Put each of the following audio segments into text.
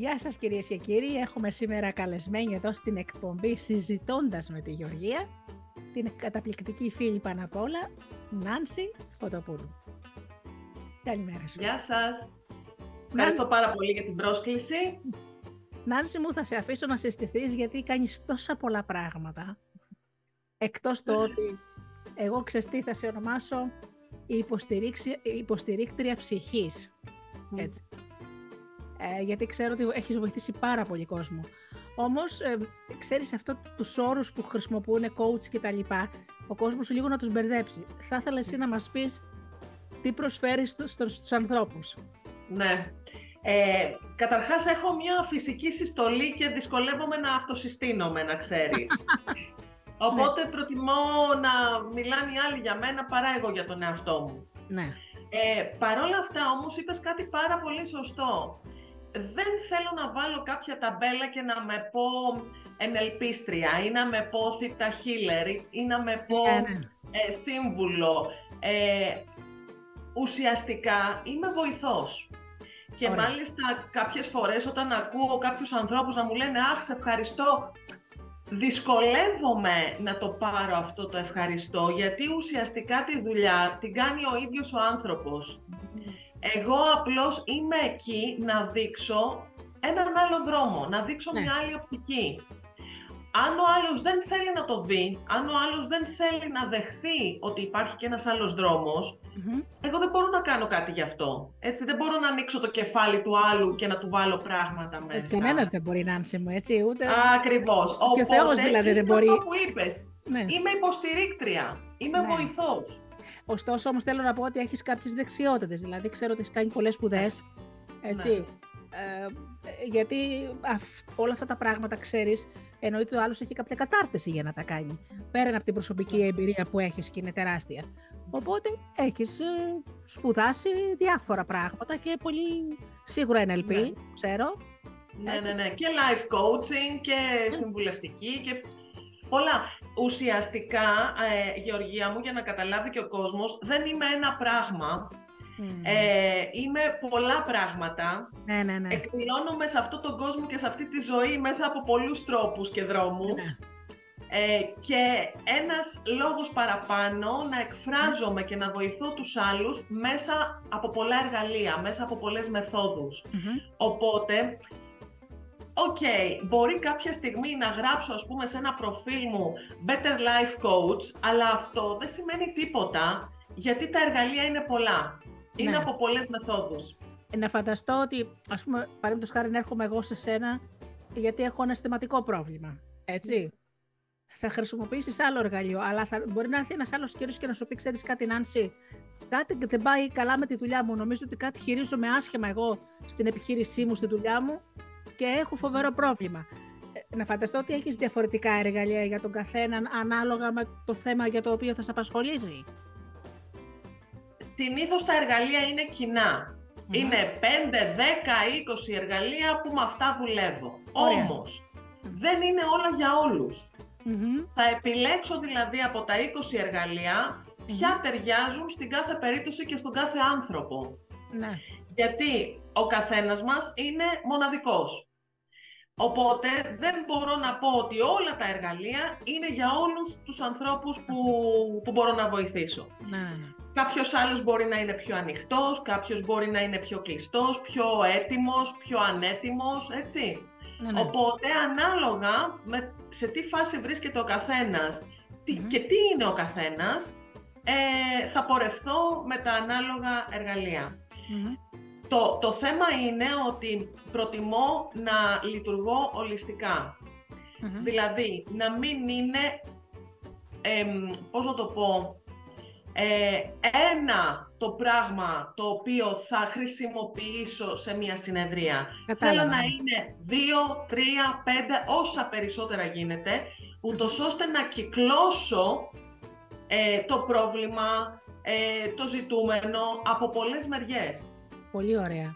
Γεια σας κυρίες και κύριοι, έχουμε σήμερα καλεσμένη εδώ στην εκπομπή συζητώντας με τη Γεωργία την καταπληκτική φίλη πάνω απ' όλα, Νάνση Φωτοπούλου. Καλημέρα σου. Γεια σας. Ευχαριστώ πάρα πολύ για την πρόσκληση. Νάνση μου θα σε αφήσω να συστηθείς γιατί κάνεις τόσα πολλά πράγματα. Εκτός το ότι εγώ ξεστή θα σε ονομάσω η υποστηρίκτρια ψυχής. Έτσι. Ε, γιατί ξέρω ότι έχεις βοηθήσει πάρα πολύ κόσμο. Όμως, ε, ξέρεις αυτό τους όρους που χρησιμοποιούν coach και τα λοιπά, ο κόσμος λίγο να τους μπερδέψει. Θα ήθελα εσύ να μας πεις τι προσφέρεις στους, στους ανθρώπους. Ναι. Ε, καταρχάς έχω μια φυσική συστολή και δυσκολεύομαι να αυτοσυστήνομαι, να ξέρεις. Οπότε ναι. προτιμώ να μιλάνε οι άλλοι για μένα παρά εγώ για τον εαυτό μου. Ναι. Ε, Παρ' όλα αυτά όμως είπες κάτι πάρα πολύ σωστό δεν θέλω να βάλω κάποια ταμπέλα και να με πω ενελπίστρια ή να με πω θήτα ή να με πω ναι, ναι. ε, σύμβουλο. Ε, ουσιαστικά είμαι βοηθός. Και μάλιστα κάποιες φορές όταν ακούω κάποιους ανθρώπους να μου λένε «Αχ, σε ευχαριστώ», δυσκολεύομαι να το πάρω αυτό το ευχαριστώ, γιατί ουσιαστικά τη δουλειά την κάνει ο ίδιος ο άνθρωπος. Εγώ απλώς είμαι εκεί να δείξω έναν άλλο δρόμο, να δείξω ναι. μια άλλη οπτική. Αν ο άλλος δεν θέλει να το δει, αν ο άλλος δεν θέλει να δεχθεί ότι υπάρχει και ένας άλλος εγώ δεν μπορώ να κάνω κάτι γι' αυτό. Έτσι, δεν μπορώ να ανοίξω το κεφάλι του άλλου και να του βάλω πράγματα ε, μέσα. Κανένας δεν μπορεί να είναι μου, έτσι, ούτε... Ακριβώς. Και ο Θεός δηλαδή δεν μπορεί... Αυτό που είπες. Ναι. Είμαι υποστηρίκτρια, είμαι ναι. βοηθός. Ωστόσο, όμως θέλω να πω ότι έχεις κάποιες δεξιότητες. Δηλαδή, ξέρω ότι έχεις κάνει πολλές σπουδές. Έτσι. Ναι. Ε, γιατί όλα αυτά τα πράγματα ξέρεις, εννοείται ο άλλος έχει κάποια κατάρτιση για να τα κάνει. Πέραν από την προσωπική εμπειρία που έχεις και είναι τεράστια. Οπότε έχεις ε, σπουδάσει διάφορα πράγματα και πολύ σίγουρα NLP, ναι. ξέρω. Ναι, ναι, ναι. Και life coaching και ναι. συμβουλευτική και πολλά. Ουσιαστικά, ε, Γεωργία μου, για να καταλάβει και ο κόσμος, δεν είμαι ένα πράγμα. Ε, είμαι πολλά πράγματα. Ναι, ναι, ναι. Εκδηλώνομαι σε αυτόν τον κόσμο και σε αυτή τη ζωή μέσα από πολλούς τρόπους και δρόμους. Ναι. Ε, και ένας λόγος παραπάνω να εκφράζομαι και να βοηθώ τους άλλους μέσα από πολλά εργαλεία, μέσα από πολλές Οπότε Οκ, μπορεί κάποια στιγμή να γράψω ας πούμε σε ένα προφίλ μου Better Life Coach, αλλά αυτό δεν σημαίνει τίποτα γιατί τα εργαλεία είναι πολλά. Είναι ναι. από πολλές μεθόδους. Ε, να φανταστώ ότι, ας πούμε, παραδείγματος χάρη να έρχομαι εγώ σε σένα γιατί έχω ένα συστηματικό πρόβλημα, έτσι. Θα χρησιμοποιήσεις άλλο εργαλείο, αλλά θα, μπορεί να έρθει ένας άλλος κύριος και να σου πει: Ξέρεις κάτι, Νάνσυ, κάτι δεν πάει καλά με τη δουλειά μου. Νομίζω ότι κάτι χειρίζομαι άσχημα εγώ στην επιχείρησή μου, στη δουλειά μου και έχω φοβερό πρόβλημα. Ε, να φανταστώ ότι έχεις διαφορετικά εργαλεία για τον καθέναν ανάλογα με το θέμα για το οποίο θα σε απασχολήσει. Συνήθως τα εργαλεία είναι κοινά. Είναι 5, 10, 20 εργαλεία που με αυτά δουλεύω. Ωραία. Όμως, δεν είναι όλα για ολους Θα επιλέξω δηλαδή από τα 20 εργαλεία ποια ταιριάζουν στην κάθε περίπτωση και στον κάθε άνθρωπο. Ναι. Γιατί ο καθένας μας είναι μοναδικός. Οπότε δεν μπορώ να πω ότι όλα τα εργαλεία είναι για όλους τους ανθρώπους που, που μπορώ να βοηθήσω. Ναι, ναι, ναι. Κάποιος άλλος μπορεί να είναι πιο ανοιχτός, κάποιος μπορεί να είναι πιο κλειστός, πιο έτοιμος, πιο ανέτοιμος, έτσι. Ναι, ναι. Οπότε ανάλογα με σε τι φάση βρίσκεται ο καθενας και τι είναι ο καθένας, ε, θα πορευθώ με τα ανάλογα το, το θέμα είναι ότι προτιμώ να λειτουργώ Δηλαδή, να μην είναι, ε, πώς να το πω, ε, ένα το πράγμα το οποίο θα χρησιμοποιήσω σε μια συνεδρία. Θέλω να είναι δύο, τρία, πέντε, όσα περισσότερα γίνεται, ούτως ώστε να κυκλώσω ε, το πρόβλημα, ε, το ζητούμενο από πολλές μεριές. Πολύ ωραία.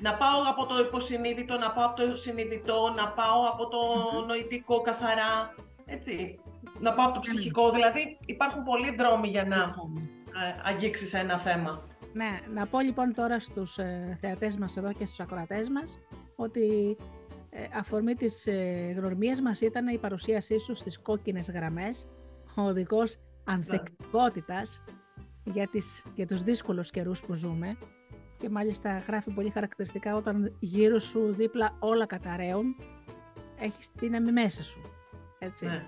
Να πάω από το υποσυνείδητο, να πάω από το συνειδητό, να πάω από το νοητικό καθαρά, έτσι. Να πάω από το ψυχικό, δηλαδή υπάρχουν πολλοί δρόμοι για να ε, αγγίξεις ένα θέμα. Ναι, να πω λοιπόν τώρα στους ε, θεατές μας εδώ και στους ακροατές μας ότι ε, αφορμή της ε, γνωριμίας μας ήταν η παρουσίασή σου στις κόκκινες γραμμές, ο οδηγός ανθεκτικότητας για, τις, για τους δύσκολους καιρούς που ζούμε και μάλιστα γράφει πολύ χαρακτηριστικά όταν γύρω σου δίπλα όλα καταραίουν, έχεις δύναμη μέσα σου. Έτσι. Ναι.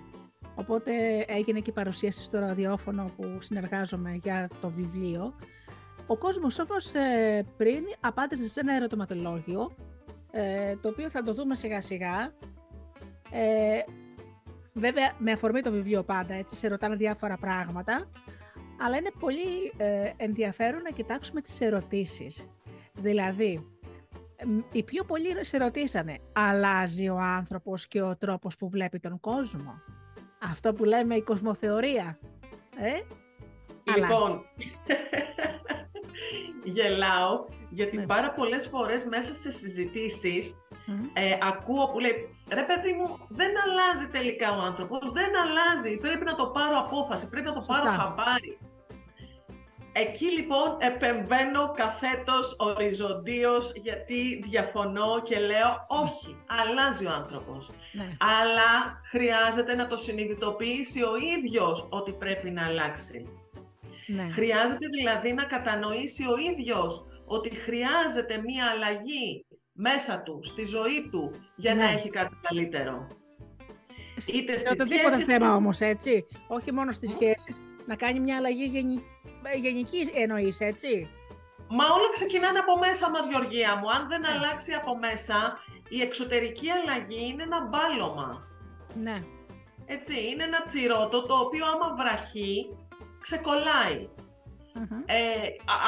Οπότε έγινε και η παρουσίαση στο ραδιόφωνο που συνεργάζομαι για το βιβλίο. Ο κόσμος όπως ε, πριν απάντησε σε ένα ερωτηματολόγιο, ε, το οποίο θα το δούμε σιγά σιγά. Ε, βέβαια με αφορμή το βιβλίο πάντα, έτσι, σε ρωτάνε διάφορα πράγματα, αλλά είναι πολύ ε, ενδιαφέρον να κοιτάξουμε τις ερωτήσεις. Δηλαδή, οι πιο πολλοί σε ρωτήσανε, αλλάζει ο άνθρωπος και ο τρόπος που βλέπει τον κόσμο; Αυτό που λέμε η κοσμοθεωρία. Ε; Λοιπόν, γελάω γιατί ναι. πάρα πολλές φορές μέσα σε συζητήσεις ε, ακούω που λέει ρε παιδί μου δεν αλλάζει τελικά ο άνθρωπος, δεν αλλάζει, πρέπει να το πάρω απόφαση, πρέπει να το πάρω χαμπάρι. Εκεί λοιπόν επεμβαίνω καθέτος οριζοντίως γιατί διαφωνώ και λέω όχι, αλλάζει ο άνθρωπος. Ναι. Αλλά χρειάζεται να το συνειδητοποιήσει ο ίδιος ότι πρέπει να αλλάξει. Ναι. Χρειάζεται δηλαδή να κατανοήσει ο ίδιος ότι χρειάζεται μία αλλαγή μέσα του, στη ζωή του, για να ναι. έχει κάτι καλύτερο. Είτε σε οτιδήποτε θέμα όμως, έτσι. Όχι μόνο στις σχέσεις. Να κάνει μια αλλαγή γενική ε, γενικής εννοείς, έτσι. Μα όλα ξεκινάνε από μέσα μας, Γεωργία μου. Αν δεν ναι. αλλάξει από μέσα, η εξωτερική αλλαγή είναι ένα μπάλωμα. Ναι. Έτσι, είναι ένα τσιρότο το οποίο άμα βραχεί, ξεκολλάει. Ε,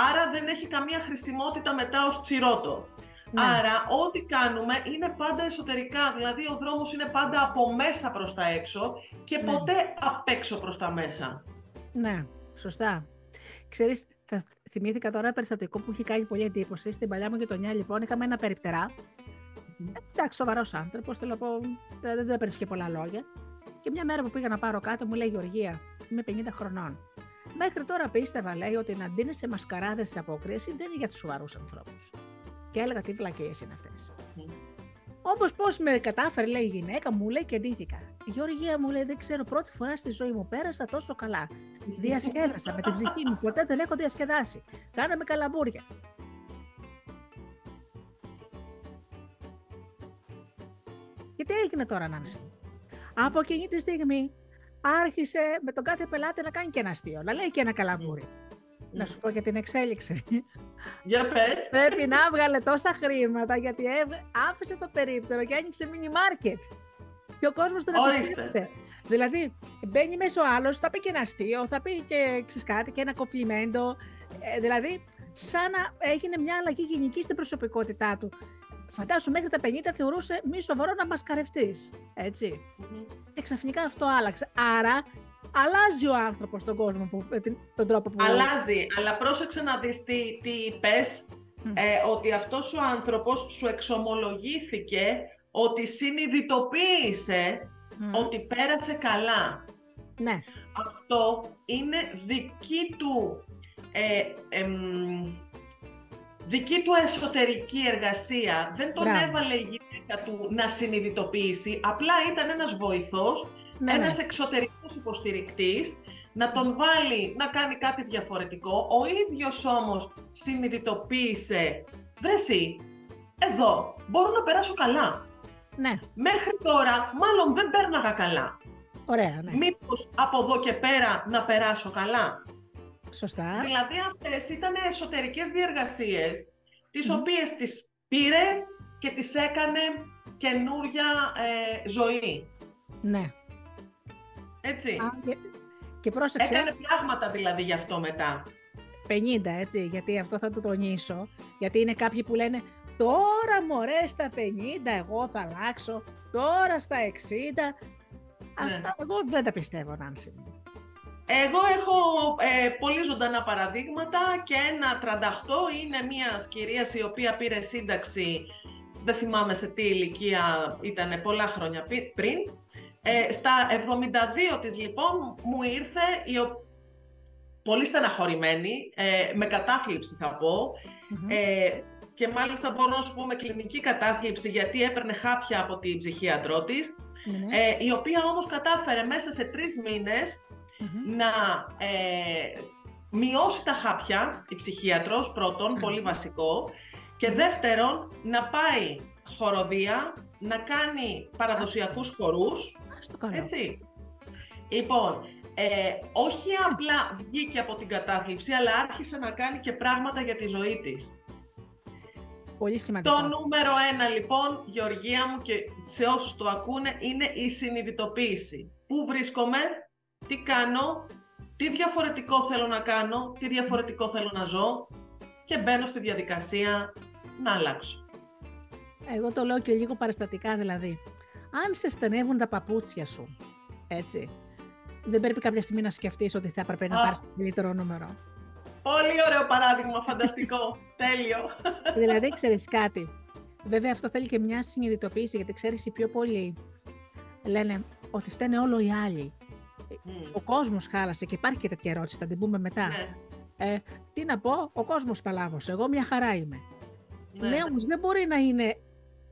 άρα δεν έχει καμία χρησιμότητα μετά ως τσιρότο. Ναι. Άρα ό,τι κάνουμε είναι πάντα εσωτερικά, δηλαδή ο δρόμος είναι πάντα από μέσα προς τα έξω και ναι. ποτέ απ' έξω προς τα μέσα. Ναι, σωστά. Ξέρεις, θα θυμήθηκα τώρα ένα περιστατικό που έχει κάνει πολύ εντύπωση. Στην παλιά μου γειτονιά, λοιπόν, είχαμε ένα περιπτερά. Εντάξει, σοβαρός άνθρωπος, θέλω να πω, δεν του έπαιρνες και πολλά λόγια. Και μια μέρα που πήγα να πάρω κάτω, μου λέει Γεωργία, είμαι 50 χρονών. Μέχρι τώρα πίστευα, λέει, ότι να ντύνεσαι μασκαράδες της απόκριση δεν είναι για τους σοβαρούς ανθρώπους. Και έλεγα τι πλακίε είναι αυτές. Όπως πώς με κατάφερε, λέει η γυναίκα, μου λέει και ντύθηκα. Η Γεωργία μου λέει: Δεν ξέρω, πρώτη φορά στη ζωή μου πέρασα τόσο καλά. Διασκέδασα με την ψυχή μου. Ποτέ δεν έχω διασκεδάσει. Κάναμε καλαμπούρια. Και τι έγινε τώρα, Νάνση; Από εκείνη τη στιγμή άρχισε με τον κάθε πελάτη να κάνει και ένα αστείο, να λέει και ένα καλαμπούρι. Να σου πω για την εξέλιξη. Για πες. Πρέπει να βγάλε τόσα χρήματα γιατί άφησε το περίπτερο και άνοιξε mini market. Και ο κόσμος δεν επισκέπτεται. Δηλαδή, μπαίνει μέσα ο άλλος, θα πει και ένα αστείο, θα πει και ξέρεις κάτι, και ένα κοπλιμέντο. Ε, δηλαδή, σαν να έγινε μια αλλαγή γενική στην προσωπικότητά του. Φαντάσου, μέχρι τα 50 θεωρούσε μη σοβαρό να μασκαρευτείς. Έτσι. Mm-hmm. Και ξαφνικά αυτό άλλαξε. Άρα, αλλάζει ο άνθρωπος τον κόσμο, που, τον τρόπο που. Αλλάζει, αλλά πρόσεξε να δεις τι, τι είπες. Ε, ότι αυτός ο άνθρωπος σου εξομολογήθηκε ότι συνειδητοποίησε ότι πέρασε καλά. Ναι. Αυτό είναι δική του, ε, δική του εσωτερική εργασία. Δεν τον έβαλε η γυναίκα του να συνειδητοποιήσει, απλά ήταν ένας βοηθός, ναι, ένας ναι. εξωτερικός υποστηρικτής, να τον βάλει να κάνει κάτι διαφορετικό. Ο ίδιος όμως συνειδητοποίησε, βρεσί, εδώ μπορώ να περάσω καλά. Ναι. Μέχρι τώρα μάλλον δεν πέρναγα καλά. Ωραία, ναι. Μήπως από εδώ και πέρα να περάσω καλά; Σωστά. Δηλαδή αυτές ήταν εσωτερικές διεργασίες, τις mm. οποίες τις πήρε και τις έκανε καινούρια ε, ζωή. Ναι. Έτσι. Α, και, και πρόσεξε. Έκανε πράγματα δηλαδή γι' αυτό μετά. 50, έτσι, γιατί αυτό θα το τονίσω. Γιατί είναι κάποιοι που λένε Τώρα μωρέ στα 50 εγώ θα αλλάξω, τώρα στα 60. Ναι. Αυτά εγώ δεν τα πιστεύω, Νάνση. Εγώ έχω ε, πολύ ζωντανά παραδείγματα και ένα 38 είναι μια κυρία η οποία πήρε σύνταξη, δεν θυμάμαι σε τι ηλικία ήταν πολλά χρόνια πριν. Ε, στα 72 της λοιπόν μου ήρθε η πολύ στεναχωρημένη, ε, με κατάθλιψη θα πω. Ε, και μάλιστα μπορώ να σου πω με κλινική κατάθλιψη γιατί έπαιρνε χάπια από την ψυχίατρό της, ναι. ε, η οποία όμως κατάφερε μέσα σε τρεις μηνες να ε, μειώσει τα χάπια, η ψυχίατρος πρώτον, πολύ βασικό, και δεύτερον να πάει χοροδία, να κάνει παραδοσιακούς χορούς, έτσι. Λοιπόν, ε, όχι απλά βγήκε από την κατάθλιψη, αλλά άρχισε να κάνει και πράγματα για τη ζωή της. Πολύ σημαντικό. Το νούμερο ένα λοιπόν, Γεωργία μου και σε όσους το ακούνε, είναι η συνειδητοποίηση. Πού βρίσκομαι, τι κάνω, τι διαφορετικό θέλω να κάνω, τι διαφορετικό θέλω να ζω και μπαίνω στη διαδικασία να αλλάξω. Εγώ το λέω και λίγο παραστατικά δηλαδή. Αν σε στενεύουν τα παπούτσια σου, έτσι, δεν πρέπει κάποια στιγμή να σκεφτείς ότι θα έπρεπε να πάρεις καλύτερο νούμερο. Πολύ ωραίο παράδειγμα, φανταστικό, τέλειο. δηλαδή, ξέρεις κάτι. Βέβαια, αυτό θέλει και μια συνειδητοποίηση, γιατί ξέρεις οι πιο πολλοί λένε ότι φταίνε όλο οι άλλοι. Ο κόσμος χάλασε και υπάρχει και τέτοια ερώτηση, θα την πούμε μετά. Ναι. Ε, τι να πω, ο κόσμος παλάβος, εγώ μια χαρά είμαι. Ναι, ναι όμως δεν μπορεί να είναι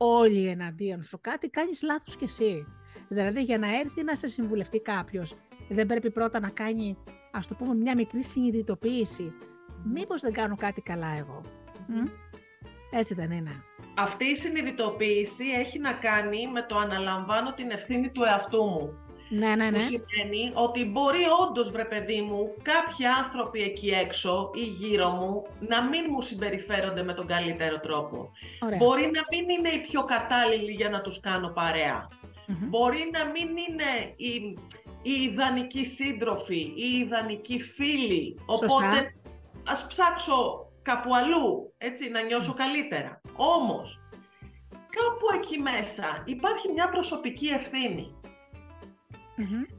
όλοι εναντίον σου. Κάτι κάνεις λάθος κι εσύ. Δηλαδή για να έρθει να σε συμβουλευτεί κάποιος, δεν πρέπει πρώτα να κάνει, ας το πούμε, μια μικρή συνειδητοποίηση. Μήπως δεν κάνω κάτι καλά εγώ. Έτσι δεν είναι. Αυτή η συνειδητοποίηση έχει να κάνει με το αναλαμβάνω την ευθύνη του εαυτού μου. Ναι, ναι, ναι. Που σημαίνει ότι μπορεί όντως, βρε παιδί μου, κάποιοι άνθρωποι εκεί έξω ή γύρω μου να μην μου συμπεριφέρονται με τον καλύτερο τρόπο. Μπορεί να μην είναι οι πιο κατάλληλοι για να τους κάνω παρέα. Μπορεί να μην είναι οι, οι ιδανικοί σύντροφοι ή οι ιδανικοί φίλοι. Οπότε ας ψάξω κάπου αλλού, έτσι, να νιώσω καλύτερα. Όμως, κάπου εκεί μέσα υπάρχει μια προσωπική ευθύνη.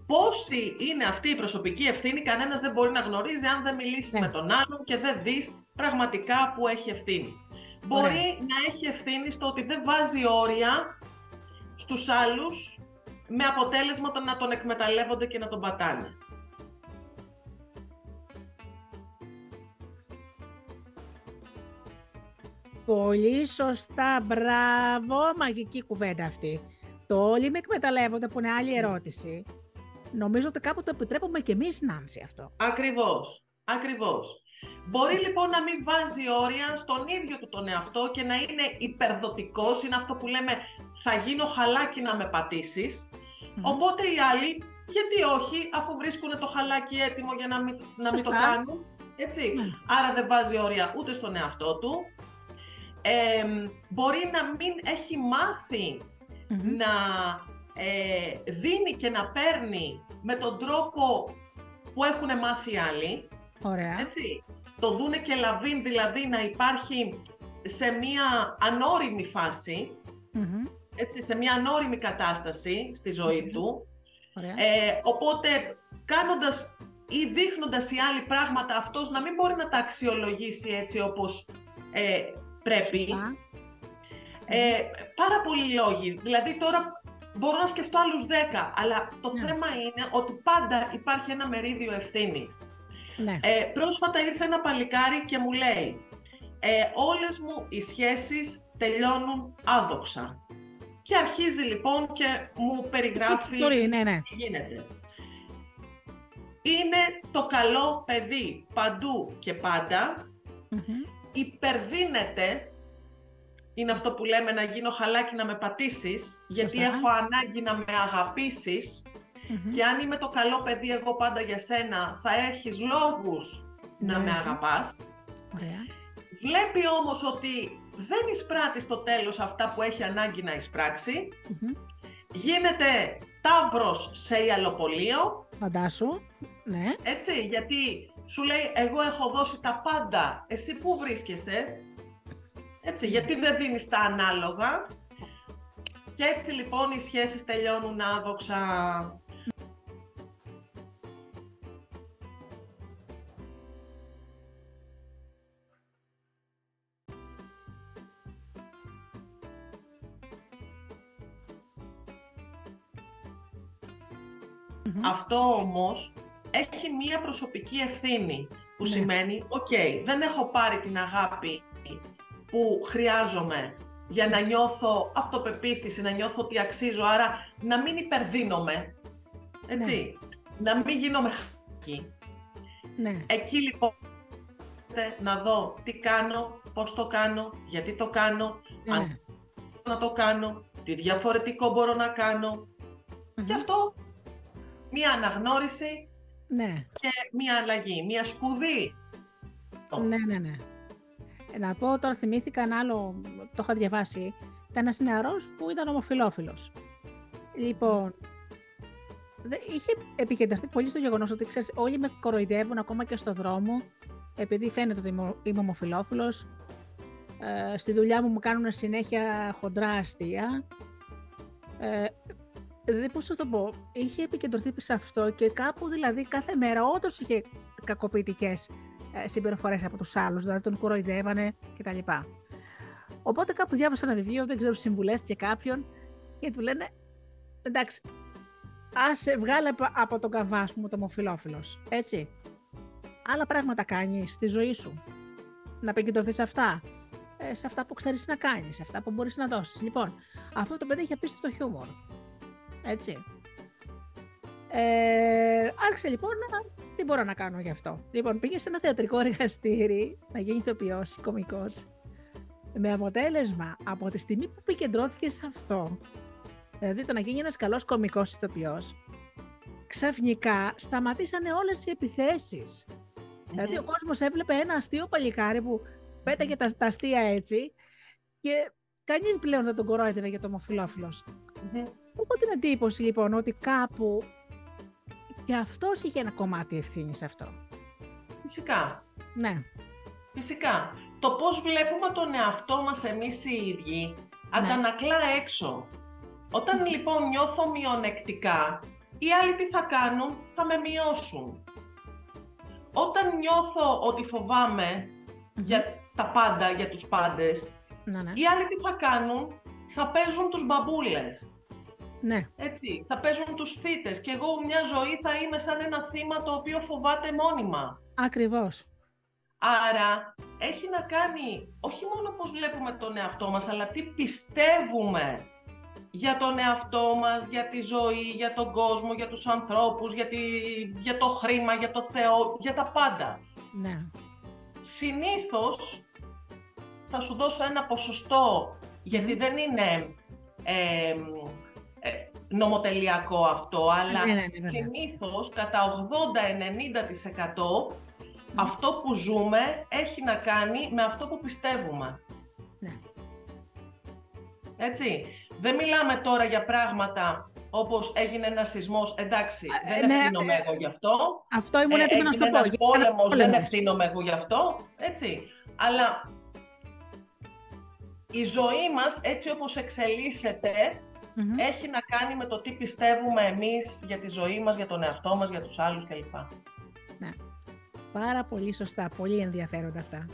Πόση είναι αυτή η προσωπική ευθύνη, κανένας δεν μπορεί να γνωρίζει αν δεν μιλήσεις ναι. με τον άλλον και δεν δεις πραγματικά που έχει ευθύνη. Μπορεί να έχει ευθύνη στο ότι δεν βάζει όρια στους άλλους με αποτέλεσμα να τον εκμεταλλεύονται και να τον πατάνε. Πολύ σωστά, μπράβο, μαγική κουβέντα αυτή. Το όλοι με εκμεταλλεύονται που είναι άλλη ερώτηση. Νομίζω ότι κάπου το επιτρέπουμε και εμείς, Νάνση, αυτό. Ακριβώς, ακριβώς. Μπορεί λοιπόν να μην βάζει όρια στον ίδιο του τον εαυτό και να είναι υπερδοτικός, είναι αυτό που λέμε θα γίνω χαλάκι να με πατήσεις. Οπότε οι άλλοι, γιατί όχι, αφού βρίσκουν το χαλάκι έτοιμο για να μην, να μην το κάνουν. Έτσι. Ναι. Άρα δεν βάζει όρια ούτε στον εαυτό του. μπορεί να μην έχει να ε, δίνει και να παίρνει με τον τρόπο που έχουν μάθει άλλοι. Ωραία. Έτσι. Το δούνε και λαβίν, δηλαδή να υπάρχει σε μία ανώριμη έτσι, σε μια ανώριμη κατάσταση στη ζωή του. Ε, οπότε κάνοντας ή δείχνοντας οι άλλοι πράγματα αυτός να μην μπορεί να τα αξιολογήσει έτσι όπως ε, πρέπει. Ε, πάρα πολλοί λόγοι. Δηλαδή τώρα μπορώ να σκεφτώ άλλους 10, αλλά το ναι. θέμα είναι ότι πάντα υπάρχει ένα μερίδιο ευθύνης. Ναι. Ε, πρόσφατα ήρθε ένα παλικάρι και μου λέει ε, όλες μου οι σχέσεις τελειώνουν άδοξα. Και αρχίζει λοιπόν και μου περιγράφει ναι, ναι. τι γίνεται. Είναι το καλό παιδί παντού και πάντα. Υπερδίνεται, είναι αυτό που λέμε να γίνω χαλάκι να με πατήσεις, γιατί έχω ανάγκη να με αγαπησεις και αν είμαι το καλό παιδί εγώ πάντα για σένα, θα έχεις λόγους να με αγαπάς. Βλέπει όμως ότι δεν εισπράττεις στο τέλος αυτά που έχει ανάγκη να εισπράξει. Γίνεται τάβρος σε ιαλοπολείο. Φαντάσου, ναι. Έτσι, γιατί σου λέει εγώ έχω δώσει τα πάντα, εσύ πού βρίσκεσαι; Έτσι, γιατί δεν δίνεις τα ανάλογα. Και έτσι λοιπόν οι σχέσεις τελειώνουν άδοξα Αυτό όμως έχει μία προσωπική ευθύνη, που Ναι. σημαίνει, οκ, δεν έχω πάρει την αγάπη που χρειάζομαι για να νιώθω αυτοπεποίθηση, να νιώθω ότι αξίζω, άρα να μην υπερδίνομαι, έτσι, να μην γίνομαι χ***η. Ναι. Εκεί λοιπόν να δω τι κάνω, πώς το κάνω, γιατί το κάνω, ναι. αν να το κάνω, τι διαφορετικό μπορώ να κάνω. Μμμ. Και αυτό μία αναγνώριση Ναι. και μία αλλαγή, μία σπουδή. Ναι, ναι, ναι. Ε, Να πω τώρα, θυμήθηκα ένα άλλο, το είχα διαβάσει. Ήταν ένας νεαρός που ήταν ομοφυλόφιλος. Λοιπόν, δε- είχε επικεντρωθεί πολύ στο γεγονός ότι ξέρεις, όλοι με κοροϊδεύουν ακόμα και στο δρόμο, επειδή φαίνεται ότι είμαι, είμαι ομοφυλόφιλος. Ε, στη δουλειά μου μου κάνουν συνέχεια χοντρά αστεία. Ε, δηλαδή, πώς θα το πω, είχε επικεντρωθεί σε αυτό και κάπου δηλαδή κάθε μέρα όντως είχε κακοποιητικές ε, συμπεριφορές από τους άλλους, δηλαδή τον κοροϊδεύανε κτλ. Οπότε κάπου διάβασα ένα βιβλίο, δεν ξέρω, συμβουλεύτηκε κάποιον και του λένε εντάξει, άσε βγάλε απ- από τον καβάς μου το ομοφυλόφιλος, έτσι. Άλλα πράγματα κάνει στη ζωή σου. Να επικεντρωθείς σε αυτά. Ε, σε αυτά που ξέρεις να κάνεις, σε αυτά που μπορείς να δώσεις. Λοιπόν, αυτό το παιδί έχει απίστευτο χιούμορ. Έτσι. Ε, άρχισε λοιπόν να τι μπορώ να κάνω γι' αυτό. Λοιπόν, πήγε σε ένα θεατρικό εργαστήρι να γίνει ηθοποιός ή κωμικό. Με αποτέλεσμα από τη στιγμή που επικεντρώθηκε σε αυτό, δηλαδή το να γίνει ένας καλός κωμικό ηθοποιός, ξαφνικά σταματήσανε όλες οι επιθέσεις. Δηλαδή, ο κόσμος έβλεπε ένα αστείο παλικάρι που πέταγε τα, τα αστεία έτσι και κανείς πλέον δεν τον κορόιδευε για το ομοφυλόφιλος. Μμμ. Έχω την εντύπωση λοιπόν ότι κάπου και αυτός είχε ένα κομμάτι ευθύνης σε αυτό. Φυσικά. Ναι. Φυσικά. Το πώς βλέπουμε τον εαυτό μας εμείς οι ίδιοι αντανακλά έξω. Όταν λοιπόν νιώθω μειονεκτικά, οι άλλοι τι θα κάνουν, θα με μειώσουν. Όταν νιώθω ότι φοβάμαι για τα πάντα, για τους πάντες, Ναι, ναι. οι άλλοι τι θα κάνουν, θα παίζουν τους μπαμπούλες. Ναι. Έτσι, θα παίζουν τους θύτες και εγώ μια ζωή θα είμαι σαν ένα θύμα το οποίο φοβάται μόνιμα. Ακριβώς. Άρα έχει να κάνει όχι μόνο πώς βλέπουμε τον εαυτό μας, αλλά τι πιστεύουμε για τον εαυτό μας, για τη ζωή, για τον κόσμο, για τους ανθρώπους, για, τη, για το χρήμα, για το Θεό, για τα πάντα. Ναι. Συνήθως θα σου δώσω ένα ποσοστό, γιατί Μμμ. δεν είναι ε, ε, νομοτελειακό αυτό, αλλά Ναι, ναι, ναι, βέβαια. συνήθως κατά 80-90% αυτό που ζούμε έχει να κάνει με αυτό που πιστεύουμε. Ναι. Έτσι. Δεν μιλάμε τώρα για πράγματα όπως έγινε ένας σεισμός, εντάξει, Ε, δεν ναι, ευθύνομαι ε, εγώ γι' αυτό. Αυτό ήμουν Ε, έτοιμη να σου έγινε το πω. ένας γιατί ήταν πόλεμος, δεν πόλεμος. ευθύνομαι εγώ γι' αυτό, έτσι. Αλλά η ζωή μας, έτσι όπως εξελίσσεται, Μμμ. έχει να κάνει με το τι πιστεύουμε εμείς για τη ζωή μας, για τον εαυτό μας, για τους άλλους κλπ. Πάρα πολύ σωστά. Πολύ ενδιαφέροντα αυτά.